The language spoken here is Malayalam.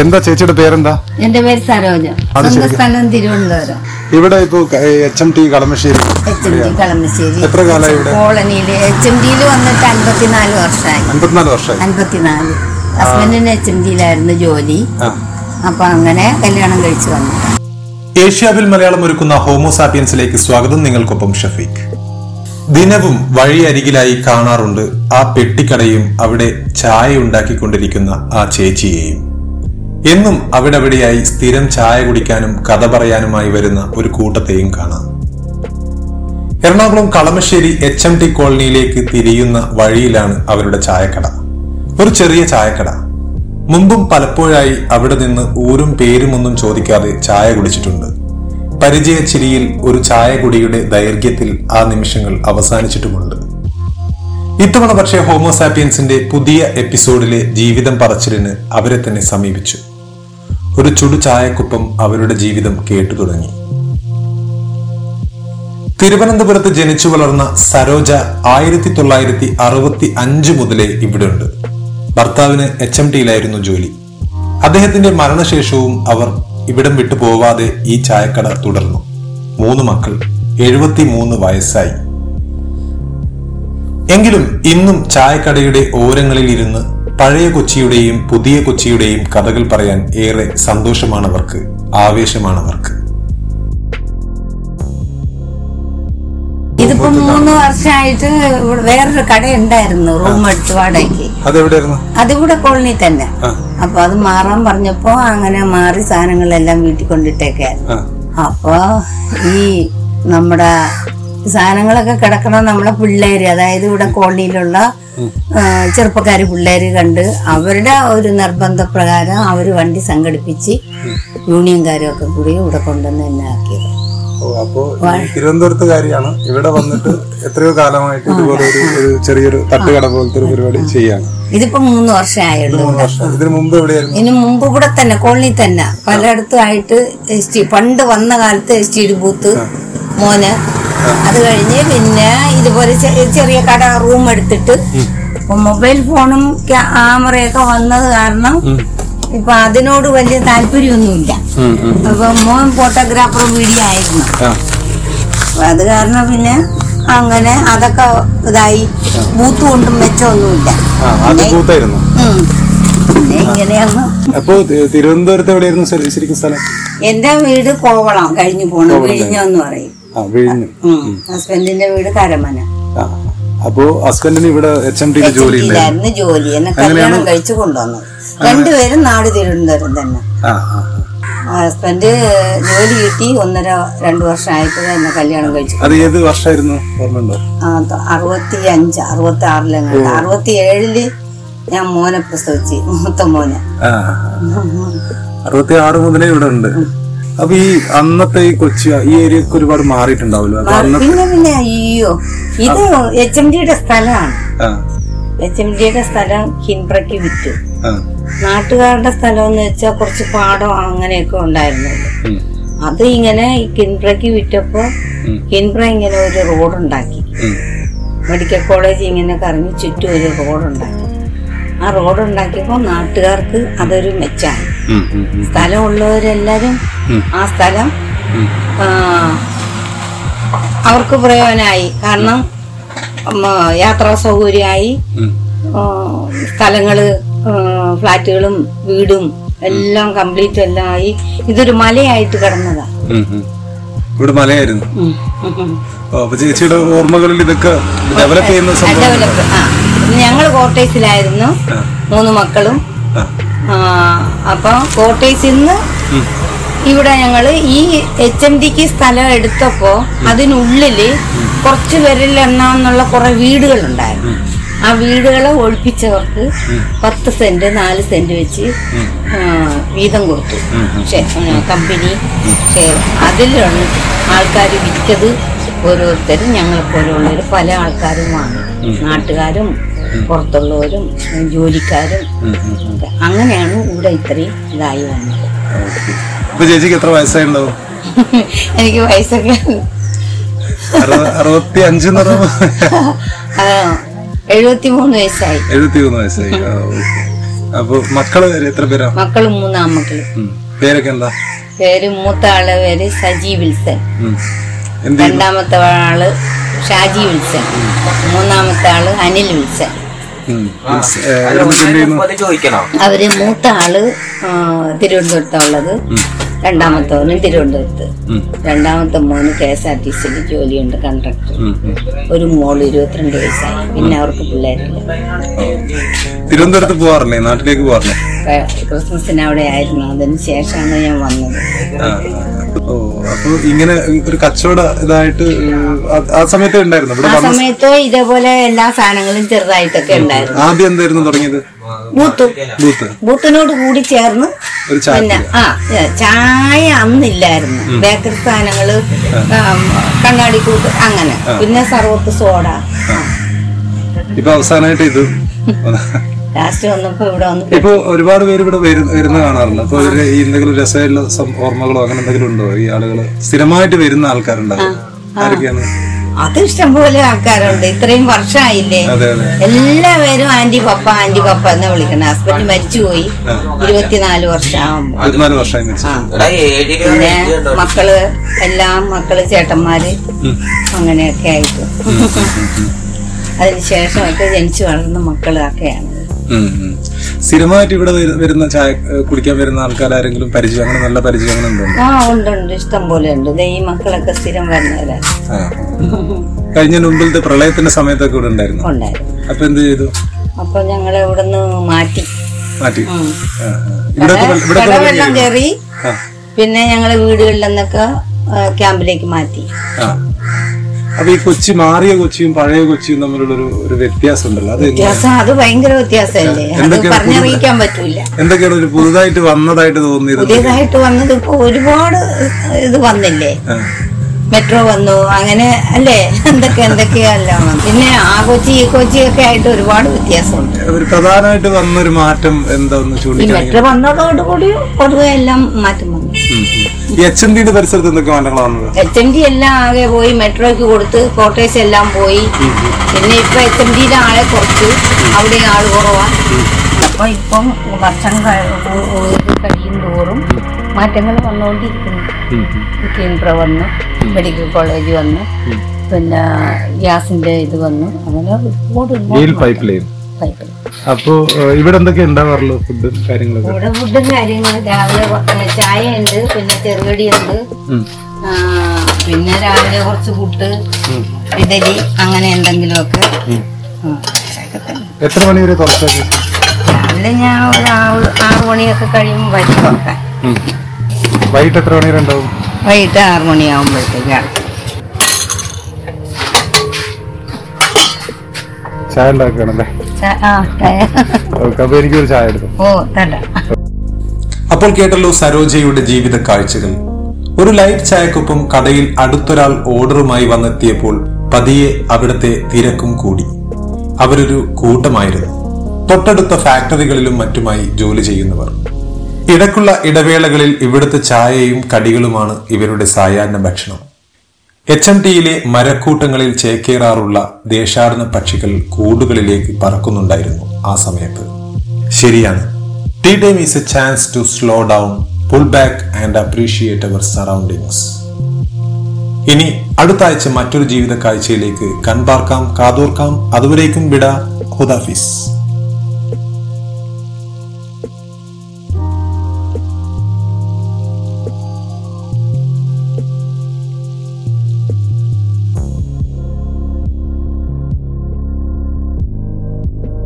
എന്താ ചേച്ചിയുടെ പേരെന്താ? എന്റെ പേര് സരോജ. സ്വന്തം സ്ഥലം തിരുവനന്തപുരം. ഇവിടെ ഇപ്പോ H M T Kalamassery H M D Kalamassery. എത്ര കാലമായി ഇവിടെ? കോളനിയിൽ എച്ച് എം ടിയിൽ വന്നിട്ട് അൻപത്തിനാല് വർഷമായി അൻപത്തിനാല് വർഷമായി അൻപത്തിനാല്. ഹസ്ബൻഡിന് എച്ച് എം ടിയിലായിരുന്നു ജോലി. അപ്പൊ അങ്ങനെ കല്യാണം കഴിച്ചു വന്നു. ഏഷ്യാവിൽ മലയാളം ഒരുക്കുന്ന ഹോമോസാപ്പിയൻസിലേക്ക് സ്വാഗതം നിങ്ങൾക്കൊപ്പം ഷഫീഖ്. ദിനവും വഴിയരികിലായി കാണാറുണ്ട് ആ പെട്ടിക്കടയും അവിടെ ചായ ഉണ്ടാക്കിക്കൊണ്ടിരിക്കുന്ന ആ ചേച്ചിയെയും. എന്നും അവിടെവിടെയായി സ്ഥിരം ചായ കുടിക്കാനും കഥ പറയാനുമായി വരുന്ന ഒരു കൂട്ടത്തെയും കാണാം. Ernakulam Kalamassery H M T കോളനിയിലേക്ക് തിരിയുന്ന വഴിയിലാണ് അവരുടെ ചായക്കട. ഒരു ചെറിയ ചായക്കട. മുമ്പും പലപ്പോഴായി അവിടെ നിന്ന് ഊരും പേരും ഒന്നും ചോദിക്കാതെ ചായ കുടിച്ചിട്ടുണ്ട്. പരിചയ ചിരിയിൽ ഒരു ചായ കുടിയുടെ ദൈർഘ്യത്തിൽ ആ നിമിഷങ്ങൾ അവസാനിച്ചിട്ടുമുണ്ട്. ഇത്തവണ പക്ഷേ ഹോമോസാപ്പിയൻസിന്റെ പുതിയ എപ്പിസോഡിലെ ജീവിതം പറച്ചിലിന് അവരെ തന്നെ സമീപിച്ചു. ഒരു ചുടു ചായക്കൊപ്പം അവരുടെ ജീവിതം കേട്ടു തുടങ്ങി. തിരുവനന്തപുരത്ത് ജനിച്ചു വളർന്ന സരോജ ആയിരത്തി തൊള്ളായിരത്തി അറുപത്തി അഞ്ച് മുതലേ ഇവിടെയുണ്ട് ഭർത്താവിന് എച്ച് എം ടിയിലായിരുന്നു ജോലി. അദ്ദേഹത്തിന്റെ മരണശേഷവും അവർ ഇവിടം വിട്ടു പോവാതെ ഈ ചായക്കട തുടർന്നു. മൂന്ന് മക്കൾ എഴുപത്തി മൂന്ന് വയസ്സായി. എങ്കിലും ഇന്നും ചായക്കടയുടെ ഓരങ്ങളിൽ ഇരുന്ന് പഴയ കൊച്ചിയുടെയും പുതിയ കൊച്ചിയുടെയും കഥകൾ പറയാൻ ഏറെ സന്തോഷമാണവർക്ക് ആവേശമാണവർക്ക്. ഇതിപ്പോ മൂന്ന് വർഷമായിട്ട് വേറൊരു കട ഉണ്ടായിരുന്നു റൂം എടുത്ത് വാടകയ്ക്ക്. അതിവിടെ കോളനി തന്നെ. അപ്പൊ അത് മാറാൻ പറഞ്ഞപ്പോ അങ്ങനെ മാറി സാധനങ്ങളെല്ലാം വീട്ടിൽ കൊണ്ടിട്ടേക്കായിരുന്നു. അപ്പൊ ഈ നമ്മുടെ സാധനങ്ങളൊക്കെ കിടക്കണ നമ്മളെ പിള്ളേര് അതായത് ഇവിടെ കോളനിയിലുള്ള ചെറുപ്പക്കാര് പിള്ളേര് കണ്ട് അവരുടെ ഒരു നിർബന്ധപ്രകാരം അവർ വണ്ടി സംഘടിപ്പിച്ച് യൂണിയൻകാരൊക്കെ കൂടി ഇവിടെ കൊണ്ടുവന്ന് തന്നെ ആക്കിയത്. അപ്പോ തിരുവനന്തപുരത്തുകാരിയാണ്. ഇവിടെ വന്നിട്ട് എത്രയോ കാലമായിട്ട് ഇതുപോലെ ഒരു ചെറിയൊരു തട്ടുകട പോലത്തെ ഒരു പരിപാടി ചെയ്യാണ്. ഇതിപ്പോ മൂന്ന് വർഷമായുള്ളൂ മൂന്ന് ഇതിനു മുമ്പ് എവിടെയായിരുന്നു? ഇതിനു മുമ്പ് ഇവിടെ തന്നെ കോളനി തന്നെ. പലയിടത്തും ആയിട്ട് എസ് ടി പണ്ട് വന്ന കാലത്ത് എസ് ടി ബൂത്ത് മോന് അത് കഴിഞ്ഞ് പിന്നെ ഇതുപോലെ ചെറിയ കട റൂം എടുത്തിട്ട് മൊബൈൽ ഫോണും ക്യാമറയൊക്കെ വന്നത് കാരണം ഇപ്പൊ അതിനോട് വലിയ താല്പര്യമൊന്നുമില്ല. അപ്പൊ മോൻ ഫോട്ടോഗ്രാഫറും വീഡിയോ ആയിരുന്നു അപ്പൊ അത് കാരണം പിന്നെ അങ്ങനെ അതൊക്കെ ഇതായി. ബൂത്ത് കൊണ്ടും മെച്ചമൊന്നുമില്ല. ഇങ്ങനെയാണ്. അപ്പോ തിരുവനന്തപുരത്ത് എവിടെയായിരുന്നു ശരി- ശരിക്കും സ്ഥലം? എന്റെ വീട് കോവളം കഴിഞ്ഞു പോണം വിഴിഞ്ഞെന്ന് പറയും. വിഴിഞ്ഞു. ഹസ്ബൻഡിന്റെ വീട് കരമന. അപ്പോ ഹസ്ബൻഡിന് ഇവിടെ എച്ച് എം ടിയിൽ ജോലി ജോലി. എന്നെ കല്യാണം കഴിച്ചു കൊണ്ടുവന്നു. രണ്ടുപേരും നാട് തിരുവനന്തപുരം തന്നെ. ഹസ്ബൻഡ് ജോലി കിട്ടി. ഒന്നര രണ്ടു വർഷം ആയപ്പോഴേ എന്നെ കല്യാണം കഴിച്ചു. അത് ഏത് വർഷമായിരുന്നു അറുപത്തി അഞ്ച് അറുപത്തി ആറിലെങ്ങാണ്ട് അറുപത്തി ഏഴിൽ ഞാൻ മോനെ പ്രസവിച്ച്. മൂത്ത മോനെ. അറുപത്തി ആറ് മുതലേ ഇവിടെ ഉണ്ട്. അപ്പൊ ഈ അന്നത്തെ ഈ കൊച്ചി ഈ ഏരിയക്ക് ഒരുപാട് മാറിയിട്ടുണ്ടാവില്ല പിന്നെ പിന്നെ അയ്യോ. ഇത് എച്ച് എം ഡിയുടെ സ്ഥലമാണ്. എച്ച് എം ഡിയുടെ സ്ഥലം ഹിൻപ്രയ്ക്ക് വിറ്റു. നാട്ടുകാരുടെ സ്ഥലം എന്ന് വെച്ചാൽ കുറച്ച് പാടം അങ്ങനെയൊക്കെ ഉണ്ടായിരുന്നുള്ളൂ. ഉം, അത് ഇങ്ങനെ ഈ കിൻപ്രയ്ക്ക് വിറ്റപ്പോ കിൻപ്ര ഇങ്ങനെ ഒരു റോഡ് ഉണ്ടാക്കി മെഡിക്കൽ കോളേജ് ഇങ്ങനെ കറങ്ങി ചുറ്റും ഒരു റോഡ് ഉണ്ടാക്കി ആ റോഡ് ഉണ്ടാക്കിയപ്പോൾ നാട്ടുകാർക്ക് അതൊരു മെച്ചാണ്. സ്ഥലം ഉം, ഉം. ആ സ്ഥലം അവർക്ക് പ്രയോജനമായി. കാരണം യാത്രാ സൗകര്യമായി. സ്ഥലങ്ങൾ ഫ്ളാറ്റുകളും ഫ്ലാറ്റുകളും വീടും എല്ലാം കംപ്ലീറ്റ് എല്ലാം ആയി ഇതൊരു മലയായിട്ട് കിടന്നതാ. ഇവിടെ മലയായിരുന്നു. ചേച്ചിയുടെ ഓർമ്മകളിൽ ഇതൊക്കെ ഡെവലപ്പ് ചെയ്യുന്ന സംഭവം ഞങ്ങൾ കോട്ടേഴ്സിലായിരുന്നു. മൂന്ന് മക്കളും. അപ്പൊ കോട്ടേഴ്സിൽ നിന്ന് ഇവിടെ ഞങ്ങൾ ഈ എച്ച് എം ഡിക്ക് സ്ഥലം എടുത്തപ്പോ അതിനുള്ളിൽ കുറച്ച് പേരിൽ എണ്ണാന്നുള്ള കുറെ വീടുകളുണ്ടായിരുന്നു. ആ വീടുകളെ ഒഴിപ്പിച്ചവർക്ക് പത്ത് സെന്റ് നാല് സെന്റ് വെച്ച് വീതം കൊടുത്തു. കമ്പനി. ഷെയർ അതിലാണ് ആൾക്കാർ വിറ്റത് ഓരോരുത്തരും ഞങ്ങളെ പോലെയുള്ളവർ പല ആൾക്കാരും വാങ്ങി. നാട്ടുകാരും പുറത്തുള്ളവരും ജോലിക്കാരും അങ്ങനെയാണ് ഇവിടെ ഇത്രയും ഇതായി വന്നത്. ഇപ്പൊ ചേച്ചിക്ക് എത്ര വയസ്സായിട്ടുണ്ടാവും? എനിക്ക് വയസ്സൊക്കെ അറുപ- അറുപത്തി അഞ്ച് എഴുപത്തി മൂന്ന് വയസ്സായി. എഴുപത്തി മൂന്ന് വയസ്സായി അപ്പൊ മക്കൾ എത്ര പേരാ? മക്കൾ മൂന്നാം മക്കൾ പേരൊക്കെ എന്താ? പേര് മൂത്ത ആളെ പേര് സജി വിൽസൺ? രണ്ടാമത്തെ ആൾ ഷാജി വിൽസൺ. മൂന്നാമത്തെ ആൾ അനിൽ വിൽസൺ. അവർ മൂത്ത ആൾ ആ, തിരുവനന്തപുരത്തുള്ളത്. രണ്ടാമത്തവനും തിരുവനന്തപുരത്ത്. രണ്ടാമത്തെ മോന് കെ എസ് ആർ ടി സിയിൽ ജോലിയുണ്ട് കണ്ടക്ടർ. ഒരു മോൾ ഇരുപത്തിരണ്ട് വയസ്സായി. പിന്നെ അവർക്ക് പിള്ളേരില്ല. തിരുവനന്തപുരത്ത് പോവാറില്ലേ? നാട്ടിലേക്ക് പോവാറില്ലേ? ക്രിസ്മസിന് അവിടെ ആയിരുന്നു. അതിന് ശേഷമാണ് ഞാൻ വന്നത്. ഇങ്ങനെ ഒരു കച്ചവട ഇതായിട്ട് ആ- സമയത്ത് ഉണ്ടായിരുന്നു? ഇവിടെ ആ സമയത്ത് ഇതേപോലെ എല്ലാ സാധനങ്ങളും ചെറുതായിട്ടൊക്കെ ഉണ്ടായിരുന്നു. ആദ്യം എന്തായിരുന്നു തുടങ്ങിയത്? ബൂത്ത്. ബൂത്ത്. ബൂത്തിനോട് കൂടി ചേർന്ന് ഒരു ചായ പിന്നെ ആ ചായ അന്നില്ലായിരുന്നു. ബേക്കറി സാധനങ്ങൾ കണ്ണാടി കൂട്ട് അങ്ങനെ. പിന്നെ സർവത്ത് സോഡ. ഇപ്പൊ അവസാനമായിട്ട് ഇത്. ലാസ്റ്റ് വന്നപ്പോ ഇവിടെ വന്ന് ഇപ്പൊ ഒരുപാട് പേര് ഇവിടെ വരുന്ന കാണാറുണ്ട് അപ്പൊ ഇവർ ഈ എന്തെങ്കിലും രസമുള്ള ഓർമ്മകളോ അങ്ങനെ എന്തെങ്കിലും ഉണ്ടോ? ഈ ആളുകൾ സ്ഥിരമായിട്ട് വരുന്ന ആൾക്കാരുണ്ടാവും? ആരൊക്കെയാണ്? അത് ഇഷ്ടംപോലെ ആൾക്കാരുണ്ട്. ഇത്രയും വർഷമായില്ലേ? എല്ലാവരും ആന്റി പപ്പ ആന്റി പപ്പ എന്ന് വിളിക്കണം. ഹസ്ബൻഡ് മരിച്ചുപോയി ഇരുപത്തിനാല് വർഷമാകുമ്പോ പിന്നെ കണ്ടോ? മക്കൾ എല്ലാം മക്കൾ ചേട്ടന്മാര് അങ്ങനെയൊക്കെ ആയിട്ട്. അതിനുശേഷം ഒക്കെ ജനിച്ചു വളർന്ന മക്കളൊക്കെയാണ്. സ്ഥിരമായിട്ട് ഇവിടെ വരുന്ന ചായ കുടിക്കാൻ വരുന്ന ആൾക്കാർ ആരെങ്കിലും പരിചയം അങ്ങനെ നല്ല പരിചയം അങ്ങനെ ഉണ്ടോ? ആ ഉണ്ട് ഉണ്ട് ഇഷ്ടം പോലെ ഉണ്ട്. ദേ ഈ മക്കളൊക്കെ സ്ഥിരം വരുന്നവരാണ് ആ. കഴിഞ്ഞ മുമ്പിലത്തെ പ്രളയത്തിന്റെ സമയത്തൊക്കെ ഇവിടെ ഉണ്ടായിരുന്നു. ഉണ്ടായിരുന്നു. അപ്പൊ എന്ത് ചെയ്തു? അപ്പൊ ഞങ്ങളെ ഇവിടുന്ന് മാറ്റി. മാറ്റി. ഇവിടെ ഇവിടെ കട വെള്ളം കയറി. പിന്നെ ഞങ്ങളെ വീടുകളിൽ നിന്നൊക്കെ ക്യാമ്പിലേക്ക് മാറ്റി. അപ്പൊ ഈ കൊച്ചി മാറിയ കൊച്ചിയും പഴയ കൊച്ചിയും തമ്മിലുള്ള ഒരു ഒരു വ്യത്യാസം ഉണ്ടല്ലോ അത് അത് ഭയങ്കര വ്യത്യാസമല്ലേ? എന്തൊക്കെയാണ് പറഞ്ഞറിയിക്കാൻ പറ്റൂല. എന്തൊക്കെയാണ് ഒരു പുതുതായിട്ട് വന്നതായിട്ട് തോന്നിയത് പുതിയതായിട്ട് വന്നത് ഇപ്പൊ ഒരുപാട് ഇത് വന്നില്ലേ? മെട്രോ വന്നു അങ്ങനെ അല്ലേ? എന്തൊക്കെ എന്തൊക്കെയല്ല വന്നു. പിന്നെ ആ കൊച്ചി ഈ കൊച്ചി ഒക്കെ ആയിട്ട് ഒരുപാട് വ്യത്യാസമുണ്ട്. ഒരു പ്രധാനമായിട്ട് വന്നൊരു മാറ്റം എന്താ മെട്രോ വന്നതോടുകൂടി പൊതുവെ എല്ലാം മാറ്റം വന്നു. എച്ച് എൻ ഡിയുടെ പരിസരത്ത് എന്തൊക്കെ മാറ്റങ്ങൾ വന്നത്? എച്ച് എം ഡി എല്ലാം ആകെ പോയി മെട്രോയ്ക്ക് കൊടുത്ത് കോട്ടേഴ്സ് എല്ലാം പോയി. പിന്നെ ഇപ്പൊ എച്ച് എം ഡിയുടെ ആളെ കുറച്ച് അവിടെ ആൾ കുറവാണ് അപ്പൊ ഇപ്പം വർഷം കഴിയും തോറും മാറ്റങ്ങൾ വന്നുകൊണ്ടിരിക്കുന്നു കീംപ്ര വന്നു മെഡിക്കൽ കോളേജ് വന്നു പിന്നെ ഗ്യാസിന്റെ ഇത് വന്നു. അങ്ങനെ ഒരുപാട് പൈപ്പ് ലൈൻ പൈപ്പ് അപ്പോ ഇവിടെ എന്തൊക്കെ ഉണ്ടാവാറുള്ളൂ ഫുഡ് കാര്യങ്ങളൊക്കെ? ഇവിടെ ഫുഡും കാര്യങ്ങളും രാവിലെ ചായ ഉണ്ട് പിന്നെ ചെറുകടി ഉണ്ട് പിന്നെ രാവിലെ കുറച്ച് പുട്ട് ഇഡലി അങ്ങനെ എന്തെങ്കിലുമൊക്കെ. എത്ര മണി വരെ തുറച്ചത് രാവിലെ ഞാൻ ഒരു ആറ് മണിയൊക്കെ കഴിയുമ്പോൾ വരി തുറക്കാൻ. വൈകിട്ട് എത്ര മണി വരെ ഉണ്ടാവും? വൈകിട്ട് ആറ് മണിയാകുമ്പോഴത്തേക്കാണ് ചായ ഉണ്ടാക്കുകയാണല്ലേ? അപ്പൊ എനിക്കൊരു ചായ എടുത്തു? ഓ തണ്ട അപ്പോൾ കേട്ടല്ലോ സരോജയുടെ ജീവിത കാഴ്ചകൾ. ഒരു ലൈറ്റ് ചായക്കൊപ്പം കടയിൽ അടുത്തൊരാൾ ഓർഡറുമായി വന്നെത്തിയപ്പോൾ പതിയെ അവിടുത്തെ തിരക്കും കൂടി. അവരൊരു കൂട്ടമായിരുന്നു. തൊട്ടടുത്ത ഫാക്ടറികളിലും മറ്റുമായി ജോലി ചെയ്യുന്നവർ. ഇടക്കുള്ള ഇടവേളകളിൽ ഇവിടുത്തെ ചായയും കടികളുമാണ് ഇവരുടെ സായാഹ്ന ഭക്ഷണം. എച്ച് എം ടിയിലെ മരക്കൂട്ടങ്ങളിൽ ചേക്കേറാറുള്ള ദേശാടന പക്ഷികൾ കൂടുകളിലേക്ക് പറക്കുന്നുണ്ടായിരുന്നു ആ സമയത്ത്. ശരിയാണ്. The time is a chance to slow down pull back and appreciate our surroundings ഇനി അടുത്ത ആഴ്ച മറ്റൊരു ജീവിത കാഴ്ചയിലേക്ക് കൺപാർക്കാം കാതോർക്കാം. അതുവരേക്കും വിട. ഹുദാഫിസ്